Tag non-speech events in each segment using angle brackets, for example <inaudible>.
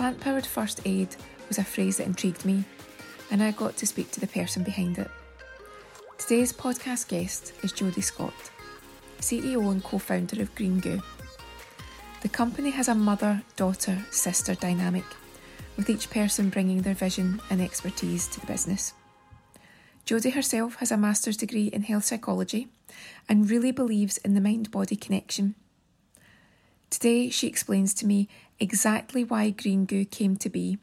Plant powered first aid was a phrase that intrigued me, and I got to speak to the person behind it. Today's podcast guest is Jodi Scott, CEO and co founder of Green Goo. The company has a mother daughter sister dynamic, with each person bringing their vision and expertise to the business. Jodi herself has a master's degree in health psychology and really believes in the mind body connection. Today, she explains to me exactly why Green Goo came to be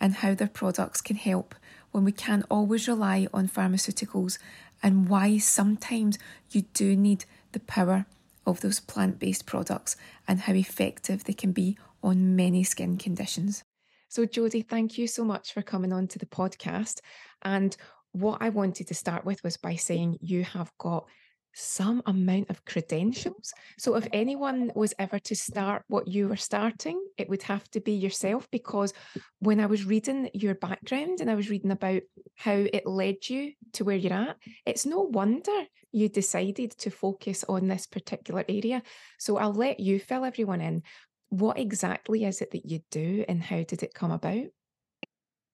and how their products can help when we can't always rely on pharmaceuticals and why sometimes you do need the power of those plant based products and how effective they can be on many skin conditions. So, Jodi, thank you so much for coming on to the podcast. And what I wanted to start with was by saying you have got some amount of credentials. So, if anyone was ever to start what you were starting, it would have to be yourself. Because when I was reading your background and I was reading about how it led you to where you're at, it's no wonder you decided to focus on this particular area. So, I'll let you fill everyone in. What exactly is it that you do and how did it come about?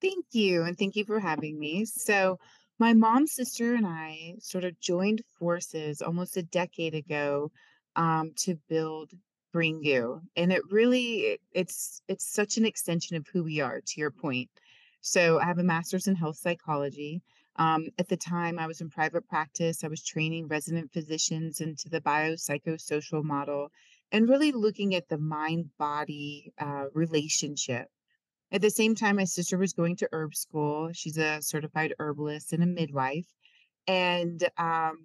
Thank you. And thank you for having me. So, my mom's sister and I sort of joined forces almost a decade ago um, to build Green Goo. And it really it's it's such an extension of who we are, to your point. So I have a master's in health psychology. Um, at the time, I was in private practice. I was training resident physicians into the biopsychosocial model and really looking at the mind body uh, relationship at the same time, my sister was going to herb school. She's a certified herbalist and a midwife. And, um,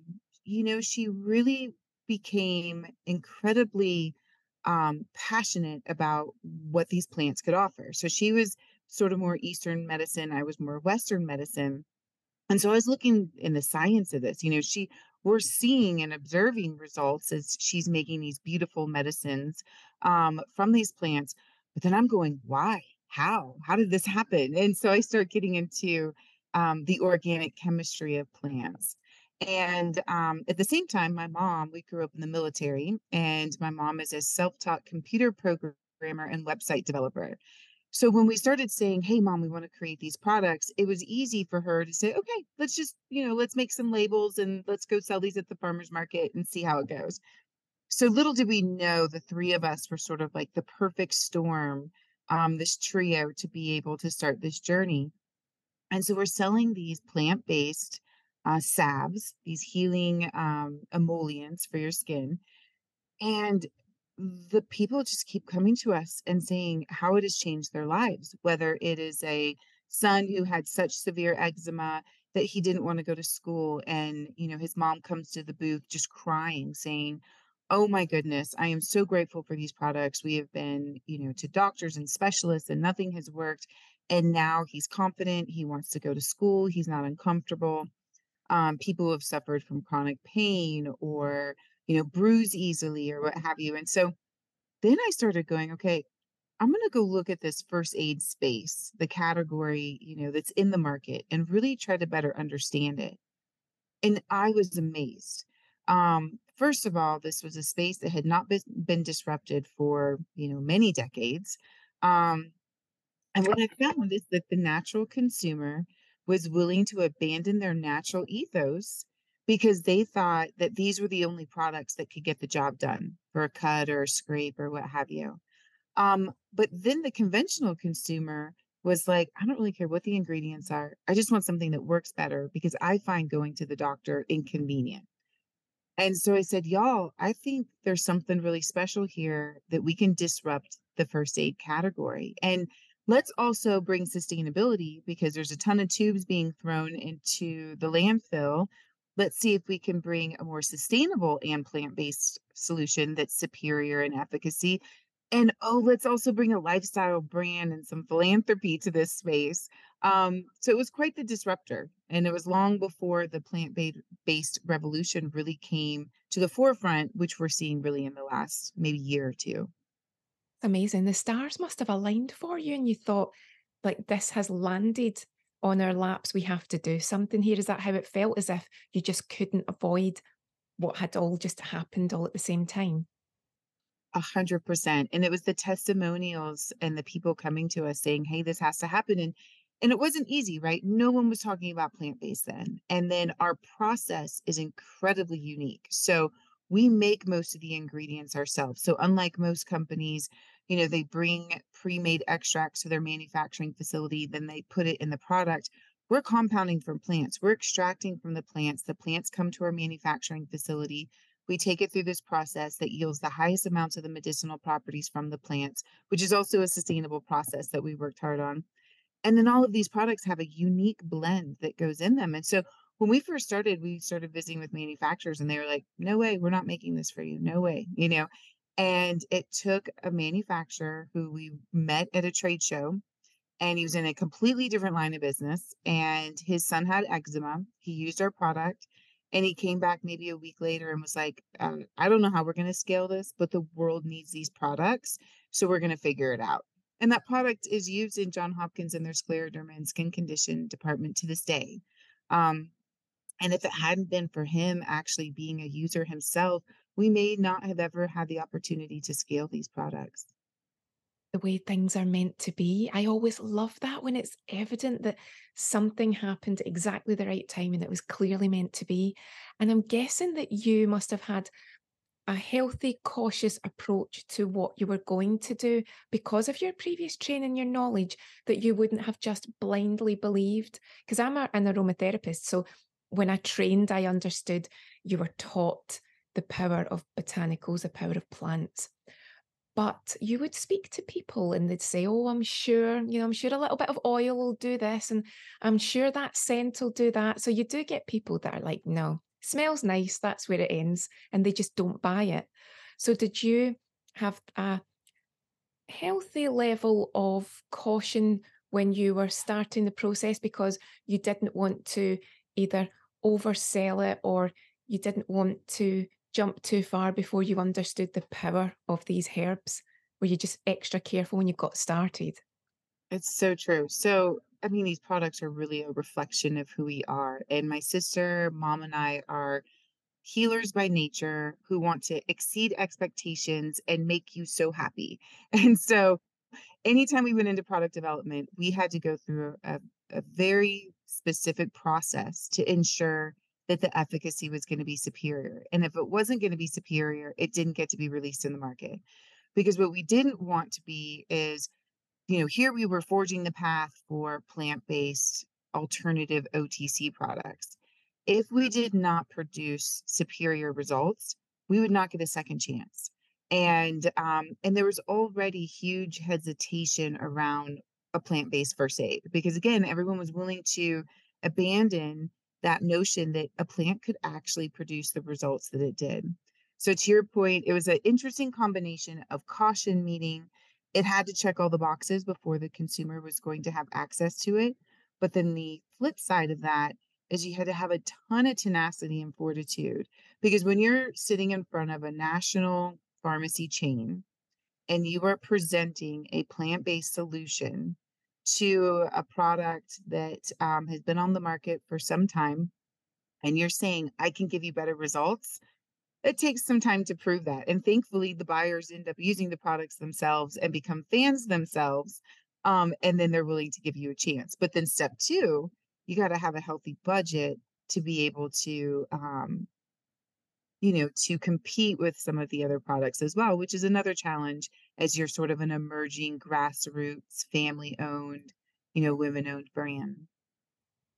you know, she really became incredibly um, passionate about what these plants could offer. So she was sort of more Eastern medicine. I was more Western medicine. And so I was looking in the science of this. You know, she we're seeing and observing results as she's making these beautiful medicines um, from these plants. But then I'm going, why? How? How did this happen? And so I start getting into um, the organic chemistry of plants. And um, at the same time, my mom, we grew up in the military, and my mom is a self taught computer programmer and website developer. So when we started saying, hey, mom, we want to create these products, it was easy for her to say, okay, let's just, you know, let's make some labels and let's go sell these at the farmer's market and see how it goes. So little did we know the three of us were sort of like the perfect storm um, this trio to be able to start this journey. And so we're selling these plant based uh, salves, these healing um, emollients for your skin. And the people just keep coming to us and saying how it has changed their lives, whether it is a son who had such severe eczema that he didn't want to go to school and you know his mom comes to the booth just crying saying Oh my goodness. I am so grateful for these products. We have been, you know, to doctors and specialists and nothing has worked. And now he's confident. He wants to go to school. He's not uncomfortable. Um, people who have suffered from chronic pain or, you know, bruise easily or what have you. And so then I started going, okay, I'm going to go look at this first aid space, the category, you know, that's in the market and really try to better understand it. And I was amazed. Um, First of all, this was a space that had not been, been disrupted for, you know, many decades. Um, and what I found is that the natural consumer was willing to abandon their natural ethos because they thought that these were the only products that could get the job done for a cut or a scrape or what have you. Um, but then the conventional consumer was like, I don't really care what the ingredients are. I just want something that works better because I find going to the doctor inconvenient. And so I said, y'all, I think there's something really special here that we can disrupt the first aid category. And let's also bring sustainability because there's a ton of tubes being thrown into the landfill. Let's see if we can bring a more sustainable and plant based solution that's superior in efficacy and oh, let's also bring a lifestyle brand and some philanthropy to this space. Um, so it was quite the disruptor. And it was long before the plant based revolution really came to the forefront, which we're seeing really in the last maybe year or two. Amazing. The stars must have aligned for you, and you thought, like, this has landed on our laps. We have to do something here. Is that how it felt? As if you just couldn't avoid what had all just happened all at the same time? 100%. And it was the testimonials and the people coming to us saying, "Hey, this has to happen." And and it wasn't easy, right? No one was talking about plant-based then. And then our process is incredibly unique. So we make most of the ingredients ourselves. So unlike most companies, you know, they bring pre-made extracts to their manufacturing facility, then they put it in the product. We're compounding from plants. We're extracting from the plants. The plants come to our manufacturing facility. We take it through this process that yields the highest amounts of the medicinal properties from the plants, which is also a sustainable process that we worked hard on. And then all of these products have a unique blend that goes in them. And so when we first started, we started visiting with manufacturers and they were like, no way, we're not making this for you. No way, you know. And it took a manufacturer who we met at a trade show and he was in a completely different line of business and his son had eczema. He used our product and he came back maybe a week later and was like, uh, I don't know how we're going to scale this, but the world needs these products. So we're going to figure it out. And that product is used in John Hopkins in their scleroderma and skin condition department to this day. Um, and if it hadn't been for him actually being a user himself, we may not have ever had the opportunity to scale these products the way things are meant to be. I always love that when it's evident that something happened exactly the right time and it was clearly meant to be. And I'm guessing that you must have had a healthy, cautious approach to what you were going to do because of your previous training, your knowledge, that you wouldn't have just blindly believed. Because I'm a, an aromatherapist. So when I trained, I understood you were taught the power of botanicals, the power of plants but you would speak to people and they'd say, Oh, I'm sure, you know, I'm sure a little bit of oil will do this, and I'm sure that scent will do that. So you do get people that are like, No, smells nice, that's where it ends, and they just don't buy it. So did you have a healthy level of caution when you were starting the process because you didn't want to either oversell it or you didn't want to jump too far before you understood the power of these herbs? Were you just extra careful when you got started? It's so true. So, I mean, these products are really a reflection of who we are. And my sister, mom, and I are healers by nature who want to exceed expectations and make you so happy. <laughs> And so, anytime we went into product development, we had to go through a, a very specific process to ensure that the efficacy was going to be superior. And if it wasn't going to be superior, it didn't get to be released in the market. Because what we didn't want to be is, you know, here we were forging the path for plant based alternative OTC products. If we did not produce superior results, we would not get a second chance. And um, and there was already huge hesitation around a plant-based first aid because again, everyone was willing to abandon that notion that a plant could actually produce the results that it did. So, to your point, it was an interesting combination of caution, meaning it had to check all the boxes before the consumer was going to have access to it. But then the flip side of that is you had to have a ton of tenacity and fortitude because when you're sitting in front of a national pharmacy chain and you are presenting a plant based solution to a product that um, has been on the market for some time and you're saying, I can give you better results, it takes some time to prove that. And thankfully, the buyers end up using the products themselves and become fans themselves. Um, and then they're willing to give you a chance. But then, step two, you got to have a healthy budget to be able to um, you know, to compete with some of the other products as well, which is another challenge as you're sort of an emerging grassroots, family owned, you know, women owned brand.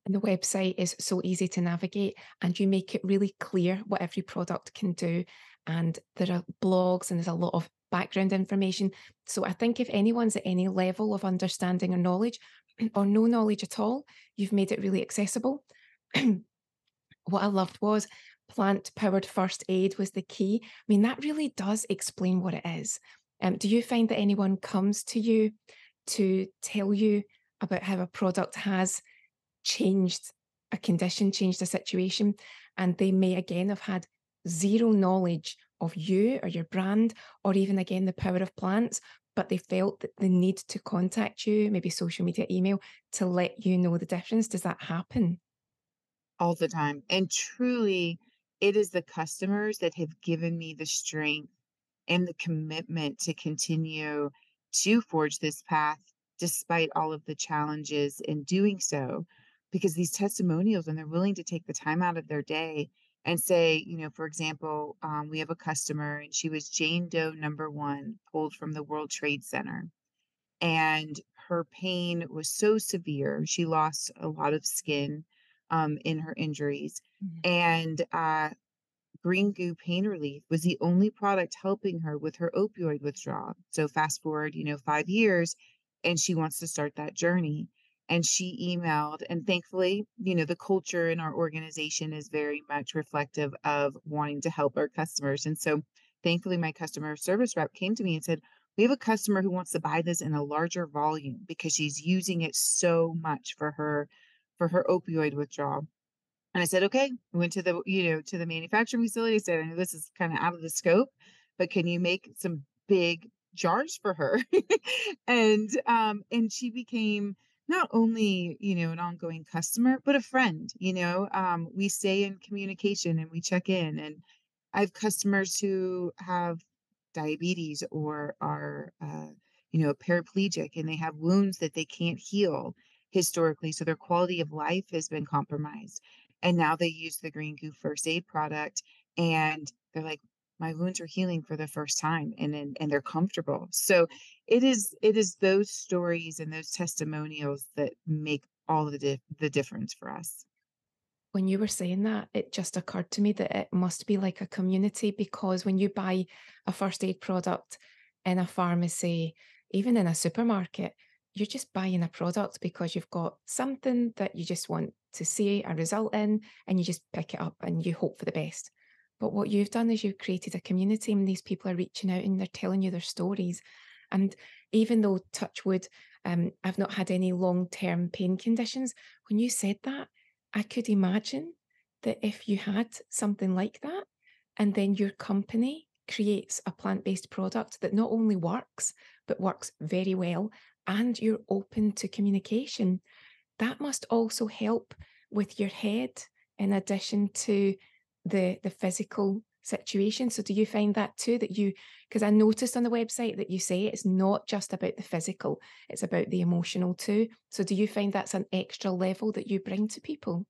And the website is so easy to navigate, and you make it really clear what every product can do. And there are blogs, and there's a lot of background information. So I think if anyone's at any level of understanding or knowledge, <clears throat> or no knowledge at all, you've made it really accessible. <clears throat> what I loved was plant powered first aid was the key. I mean, that really does explain what it is. Um, do you find that anyone comes to you to tell you about how a product has changed a condition, changed a situation, and they may again have had zero knowledge of you or your brand, or even again the power of plants, but they felt that the need to contact you, maybe social media, email, to let you know the difference? Does that happen? All the time. And truly, it is the customers that have given me the strength and the commitment to continue to forge this path despite all of the challenges in doing so. Because these testimonials, when they're willing to take the time out of their day and say, you know, for example, um, we have a customer and she was Jane Doe number one, pulled from the World Trade Center. And her pain was so severe. She lost a lot of skin um, in her injuries. Mhm. And uh, Green Goo Pain Relief was the only product helping her with her opioid withdrawal. So fast forward, you know, 5 years, and she wants to start that journey. And she emailed, and thankfully, you know, the culture in our organization is very much reflective of wanting to help our customers. And so thankfully, my customer service rep came to me and said, "We have a customer who wants to buy this in a larger volume because she's using it so much for her for her opioid withdrawal." And I said, "Okay." We went to the, you know, to the manufacturing facility, I said, "I know this is kinda out of the scope, but can you make some big jars for her?" <laughs> And, um, and she became not only, you know, an ongoing customer, but a friend, you know? Um, we stay in communication and we check in, and I have customers who have diabetes or are, uh, you know, paraplegic and they have wounds that they can't heal historically, so their quality of life has been compromised. And now they use the Green Goo first aid product and they're like, my wounds are healing for the first time and and, and they're comfortable. So it is it is those stories and those testimonials that make all the dif- the difference for us. When you were saying that, it just occurred to me that it must be like a community because when you buy a first aid product in a pharmacy, even in a supermarket, you're just buying a product because you've got something that you just want to see a result in, and you just pick it up and you hope for the best. But what you've done is you've created a community, and these people are reaching out and they're telling you their stories. And even though, Touchwood, um, I've not had any long term pain conditions, when you said that, I could imagine that if you had something like that, and then your company creates a plant based product that not only works, but works very well, and you're open to communication, that must also help with your head in addition to the the physical situation. So do you find that too that you because I noticed on the website that you say it's not just about the physical, it's about the emotional too. So do you find that's an extra level that you bring to people?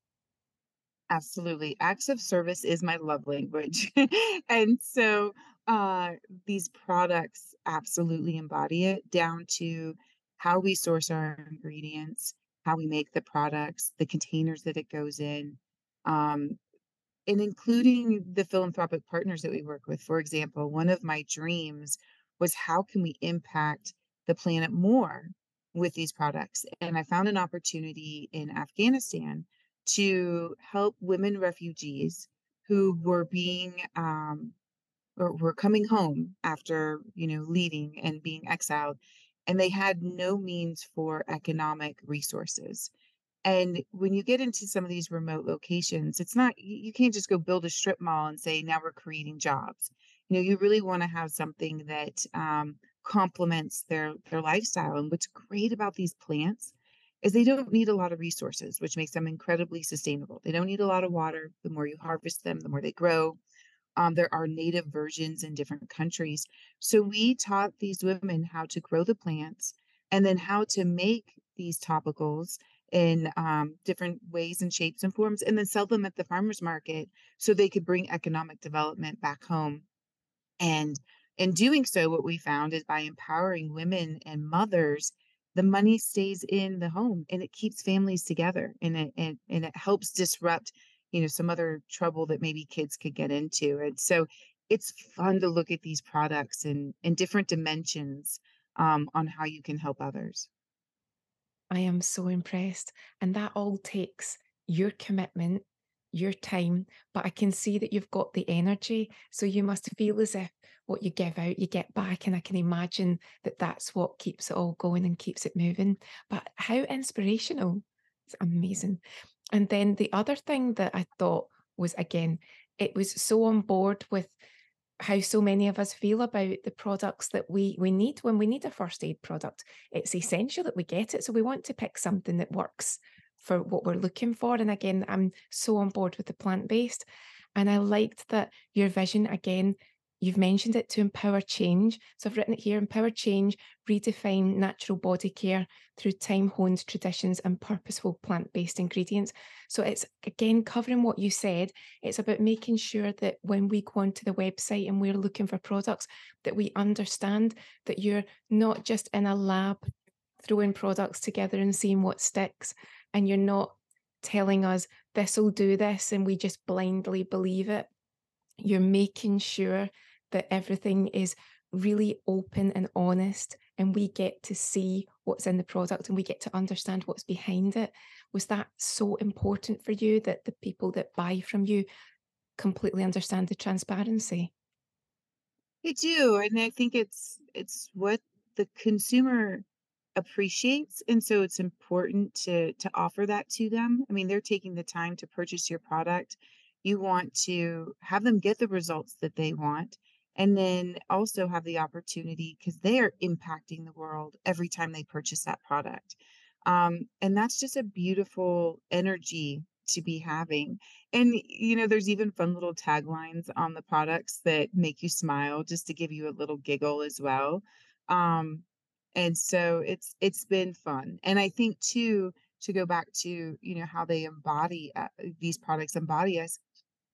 Absolutely. Acts of service is my love language. <laughs> and so uh, these products absolutely embody it down to how we source our ingredients, how we make the products, the containers that it goes in, um, and including the philanthropic partners that we work with. For example, one of my dreams was how can we impact the planet more with these products? And I found an opportunity in Afghanistan to help women refugees who were being um, or were coming home after you know leaving and being exiled and they had no means for economic resources and when you get into some of these remote locations, it's not you can't just go build a strip mall and say, now we're creating jobs. You know, you really want to have something that um, complements their their lifestyle. And what's great about these plants is they don't need a lot of resources, which makes them incredibly sustainable. They don't need a lot of water. The more you harvest them, the more they grow. Um, there are native versions in different countries. So we taught these women how to grow the plants and then how to make these topicals in um, different ways and shapes and forms, and then sell them at the farmers market so they could bring economic development back home. And in doing so, what we found is by empowering women and mothers, the money stays in the home and it keeps families together and it and, and it helps disrupt, you know, some other trouble that maybe kids could get into. And so it's fun to look at these products in in different dimensions um, on how you can help others. I am so impressed. And that all takes your commitment, your time, but I can see that you've got the energy. So you must feel as if what you give out, you get back. And I can imagine that that's what keeps it all going and keeps it moving. But how inspirational! It's amazing. And then the other thing that I thought was again, it was so on board with how so many of us feel about the products that we we need when we need a first aid product. It's essential that we get it. So we want to pick something that works for what we're looking for. And again, I'm so on board with the plant-based. And I liked that your vision again You've mentioned it to empower change. So I've written it here empower change, redefine natural body care through time honed traditions and purposeful plant based ingredients. So it's again covering what you said. It's about making sure that when we go onto the website and we're looking for products, that we understand that you're not just in a lab throwing products together and seeing what sticks, and you're not telling us this will do this and we just blindly believe it. You're making sure that everything is really open and honest and we get to see what's in the product and we get to understand what's behind it was that so important for you that the people that buy from you completely understand the transparency I do, and I think it's it's what the consumer appreciates, and so it's important to to offer that to them. I mean, they're taking the time to purchase your product. You want to have them get the results that they want, and then also have the opportunity because they are impacting the world every time they purchase that product. Um, and that's just a beautiful energy to be having. And, you know, there's even fun little taglines on the products that make you smile just to give you a little giggle as well. Um, and so it's it's been fun. And I think too, to go back to, you know, how they embody uh, these products embody us,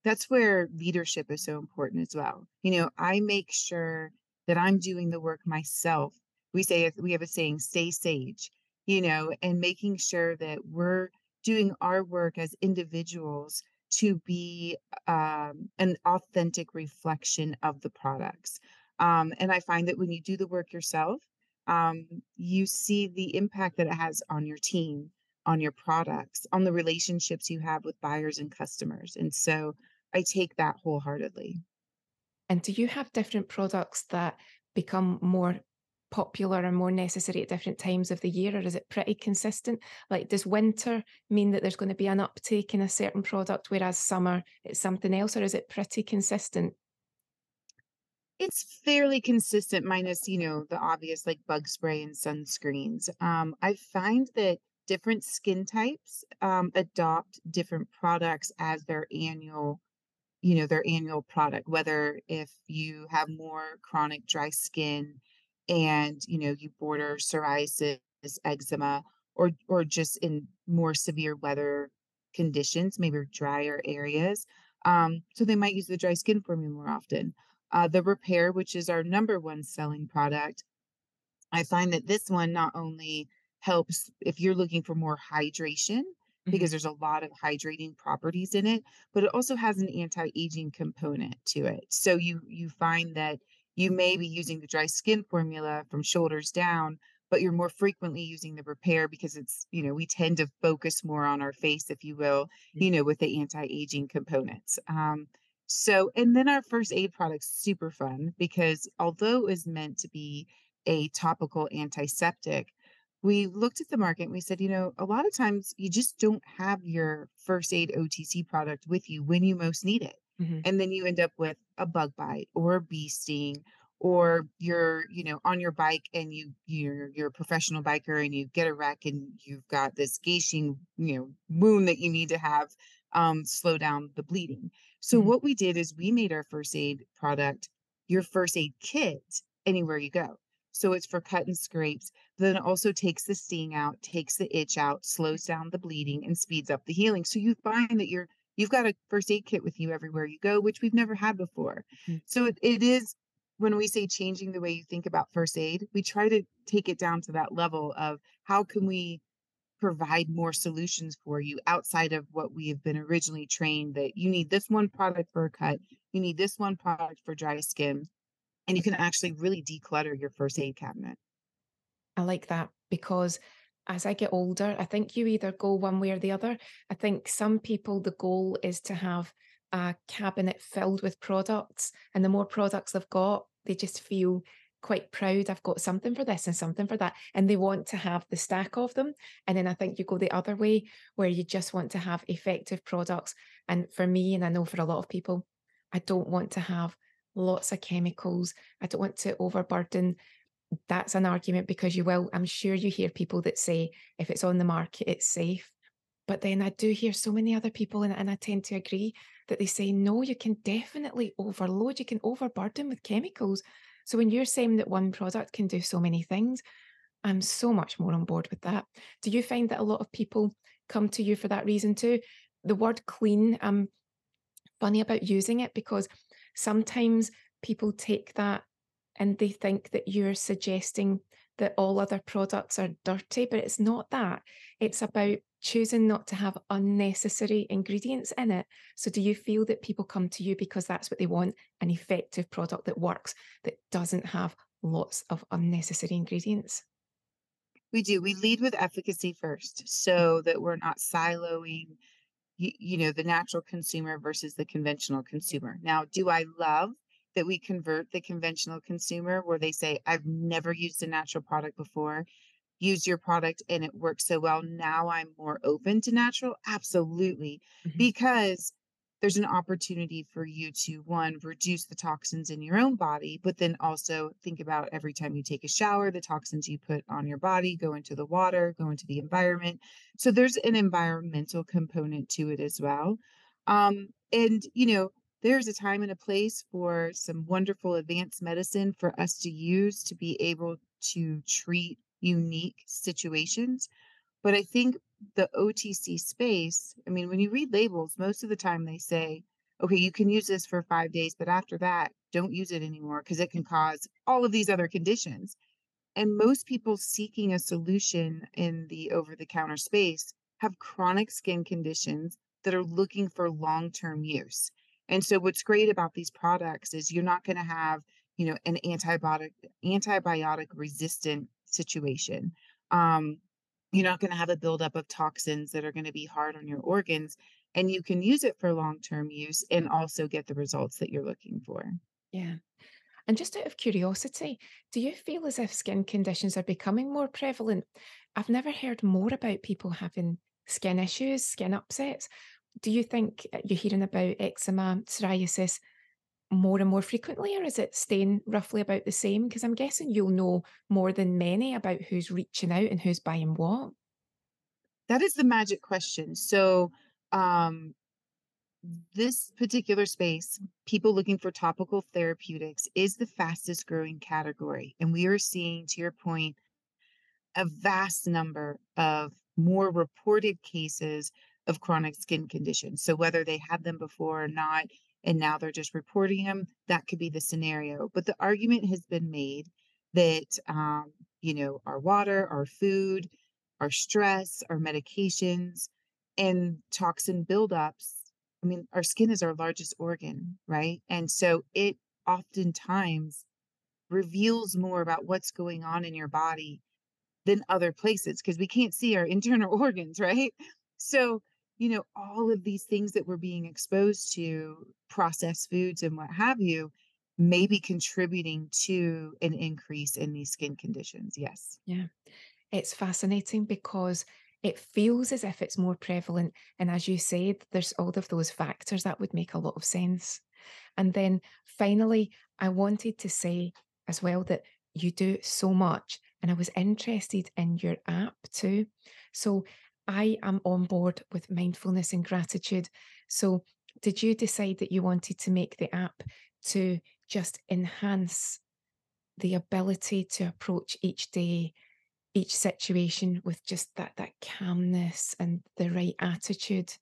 that's where leadership is so important as well. You know, I make sure that I'm doing the work myself. We say we have a saying, stay sage, you know, and making sure that we're doing our work as individuals to be um, an authentic reflection of the products. Um, and I find that when you do the work yourself, um, you see the impact that it has on your team, on your products, on the relationships you have with buyers and customers. And so I take that wholeheartedly. And do you have different products that become more popular and more necessary at different times of the year, or is it pretty consistent? Like, does winter mean that there's going to be an uptake in a certain product, whereas summer it's something else, or is it pretty consistent? It's fairly consistent, minus, you know, the obvious like bug spray and sunscreens. Um, I find that different skin types um, adopt different products as their annual you know their annual product whether if you have more chronic dry skin and you know you border psoriasis eczema or or just in more severe weather conditions maybe drier areas um, so they might use the dry skin formula more often uh, the repair which is our number one selling product i find that this one not only helps if you're looking for more hydration. Because there's a lot of hydrating properties in it but it also has an anti-aging component to it. So you you find that you may be using the dry skin formula from shoulders down, but you're more frequently using the repair because it's, you know, we tend to focus more on our face, if you will, you know, with the anti-aging components. Um, so, and then our first aid product's super fun because although it was meant to be a topical antiseptic, we looked at the market and we said, you know, a lot of times you just don't have your first aid OTC product with you when you most need it. Mhm. And then you end up with a bug bite or a bee sting or you're, you know, on your bike and you you're you're a professional biker and you get a wreck and you've got this gashing, you know, wound that you need to have um slow down the bleeding. So Mhm. what we did is we made our first aid product your first aid kit anywhere you go. So it's for cut and scrapes, but then it also takes the sting out, takes the itch out, slows down the bleeding, and speeds up the healing. So you find that you're you've got a first aid kit with you everywhere you go, which we've never had before. Mhm. So it, it is when we say changing the way you think about first aid, we try to take it down to that level of how can we provide more solutions for you outside of what we have been originally trained that you need this one product for a cut, you need this one product for dry skin, and you can actually really declutter your first aid cabinet. I like that because as I get older, I think you either go one way or the other. I think some people, the goal is to have a cabinet filled with products, and the more products they've got, they just feel quite proud. I've got something for this and something for that, and they want to have the stack of them. And then I think you go the other way where you just want to have effective products. And for me, and I know for a lot of people, I don't want to have lots of chemicals. I don't want to overburden that's an argument because you will I'm sure you hear people that say if it's on the market, it's safe. But then I do hear so many other people, and, and I tend to agree that they say, no, you can definitely overload, you can overburden with chemicals. So when you're saying that one product can do so many things, I'm so much more on board with that. Do you find that a lot of people come to you for that reason too? The word clean, I'm funny about using it because sometimes people take that and they think that you're suggesting that all other products are dirty, but it's not that. It's about choosing not to have unnecessary ingredients in it. So, do you feel that people come to you because that's what they want an effective product that works, that doesn't have lots of unnecessary ingredients? We do. We lead with efficacy first mm. so that we're not siloing, you, you know, the natural consumer versus the conventional consumer. Now, do I love that we convert the conventional consumer where they say, I've never used a natural product before, use your product and it works so well. Now I'm more open to natural. Absolutely. Mhm. Because there's an opportunity for you to one reduce the toxins in your own body but then also think about every time you take a shower the toxins you put on your body go into the water go into the environment. So there's an environmental component to it as well. Um, and you know there's a time and a place for some wonderful advanced medicine for us to use to be able to treat unique situations. But I think the OTC space, I mean, when you read labels, most of the time they say, okay, you can use this for five days, but after that, don't use it anymore because it can cause all of these other conditions. And most people seeking a solution in the over the counter space have chronic skin conditions that are looking for long term use. And so, what's great about these products is you're not going to have, you know, an antibiotic antibiotic resistant situation. Um, you're not going to have a buildup of toxins that are going to be hard on your organs, and you can use it for long term use and also get the results that you're looking for. Yeah. And just out of curiosity, do you feel as if skin conditions are becoming more prevalent? I've never heard more about people having skin issues, skin upsets. Do you think uh, you're hearing about eczema, psoriasis more and more frequently, or is it staying roughly about the same? Because I'm guessing you'll know more than many about who's reaching out and who's buying what. That is the magic question. So, um, this particular space, people looking for topical therapeutics, is the fastest growing category. And we are seeing, to your point, a vast number of more reported cases of chronic skin conditions. So, whether they had them before or not, and now they're just reporting them, that could be the scenario. But the argument has been made that, um, you know, our water, our food, our stress, our medications, and toxin buildups. I mean, our skin is our largest organ, right? And so it oftentimes reveals more about what's going on in your body than other places because we can't see our internal <laughs> organs, right? So, you know, all of these things that we're being exposed to, processed foods and what have you, may be contributing to an increase in these skin conditions. Yes. Yeah. It's fascinating because it feels as if it's more prevalent. And as you said, there's all of those factors that would make a lot of sense. And then finally, I wanted to say as well that you do so much. And I was interested in your app too. So I am on board with mindfulness and gratitude. So, did you decide that you wanted to make the app to just enhance the ability to approach each day, each situation with just that that calmness and the right attitude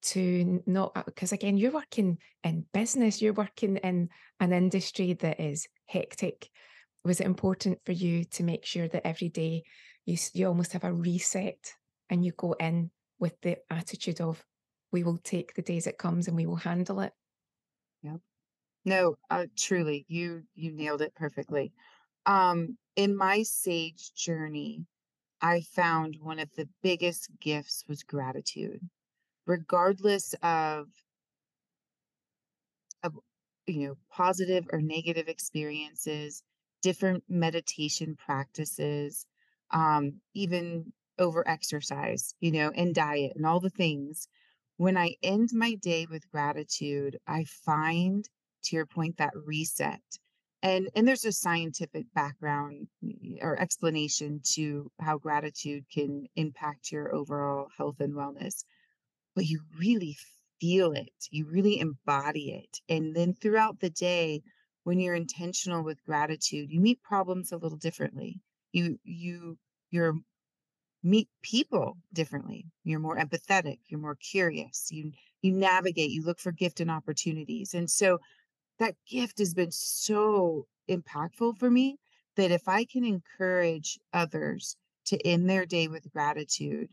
to not uh, because again you're working in business you're working in an industry that is hectic was it important for you to make sure that every day you you almost have a reset and you go in with the attitude of we will take the days it comes and we will handle it. Yep. No, uh, truly, you you nailed it perfectly. Um, in my sage journey, I found one of the biggest gifts was gratitude, regardless of of you know positive or negative experiences, different meditation practices, um, even over exercise, you know, and diet and all the things. When I end my day with gratitude, I find, to your point, that reset. and and there's a scientific background or explanation to how gratitude can impact your overall health and wellness but you really feel it you really embody it and then throughout the day when you're intentional with gratitude you meet problems a little differently you you you're meet people differently. You're more empathetic you're more curious you you navigate you look for gift and opportunities. And so that gift has been so impactful for me that if I can encourage others to end their day with gratitude,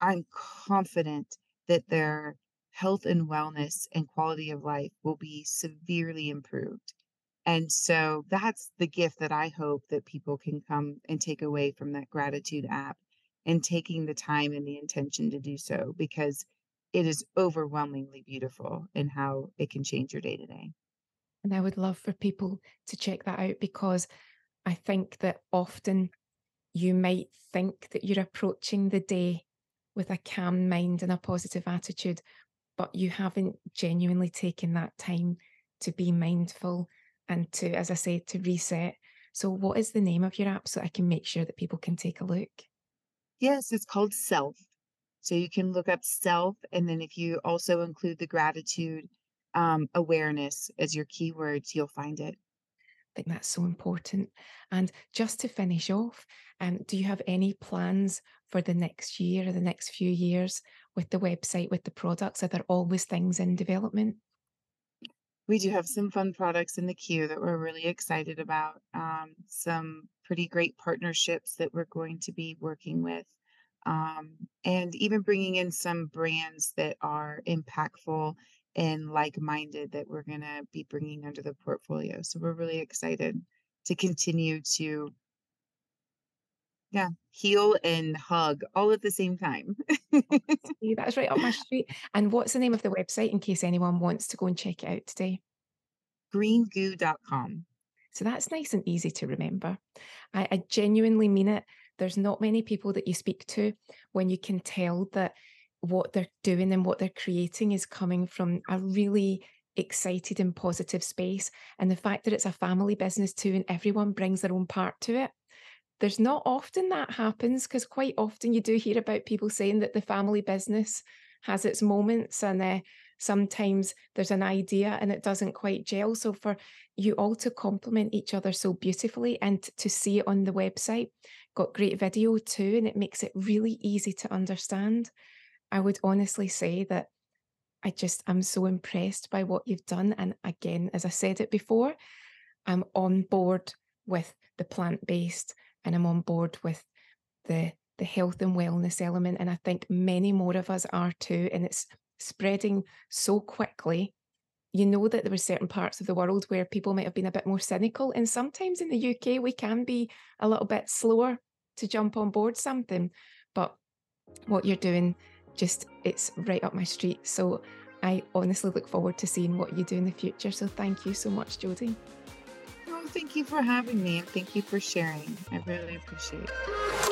I'm confident that their health and wellness and quality of life will be severely improved. And so that's the gift that I hope that people can come and take away from that gratitude app and taking the time and the intention to do so because it is overwhelmingly beautiful in how it can change your day to day. And I would love for people to check that out because I think that often you might think that you're approaching the day with a calm mind and a positive attitude, but you haven't genuinely taken that time to be mindful and to, as I say, to reset. So, what is the name of your app so I can make sure that people can take a look? Yes, it's called Self. So you can look up Self. And then if you also include the gratitude um, awareness as your keywords, you'll find it. I think that's so important. And just to finish off, um, do you have any plans for the next year or the next few years with the website, with the products? Are there always things in development? We do have some fun products in the queue that we're really excited about. Um, some pretty great partnerships that we're going to be working with. Um, and even bringing in some brands that are impactful and like-minded that we're gonna be bringing under the portfolio. So we're really excited to continue to yeah, heal and hug all at the same time. <laughs> That's right up my street. And what's the name of the website in case anyone wants to go and check it out today? Greengoo.com. So that's nice and easy to remember. I, I genuinely mean it. There's not many people that you speak to when you can tell that what they're doing and what they're creating is coming from a really excited and positive space. And the fact that it's a family business too, and everyone brings their own part to it. There's not often that happens because quite often you do hear about people saying that the family business has its moments and uh, sometimes there's an idea and it doesn't quite gel. So for you all to complement each other so beautifully and to see it on the website, got great video too, and it makes it really easy to understand. I would honestly say that I just am so impressed by what you've done. And again, as I said it before, I'm on board with the plant based and I'm on board with the the health and wellness element. And I think many more of us are too. And it's spreading so quickly. You know that there were certain parts of the world where people might have been a bit more cynical. And sometimes in the UK, we can be a little bit slower to jump on board something. But what you're doing just it's right up my street. So I honestly look forward to seeing what you do in the future. So thank you so much, Jodi. Thank you for having me and thank you for sharing. I really appreciate it.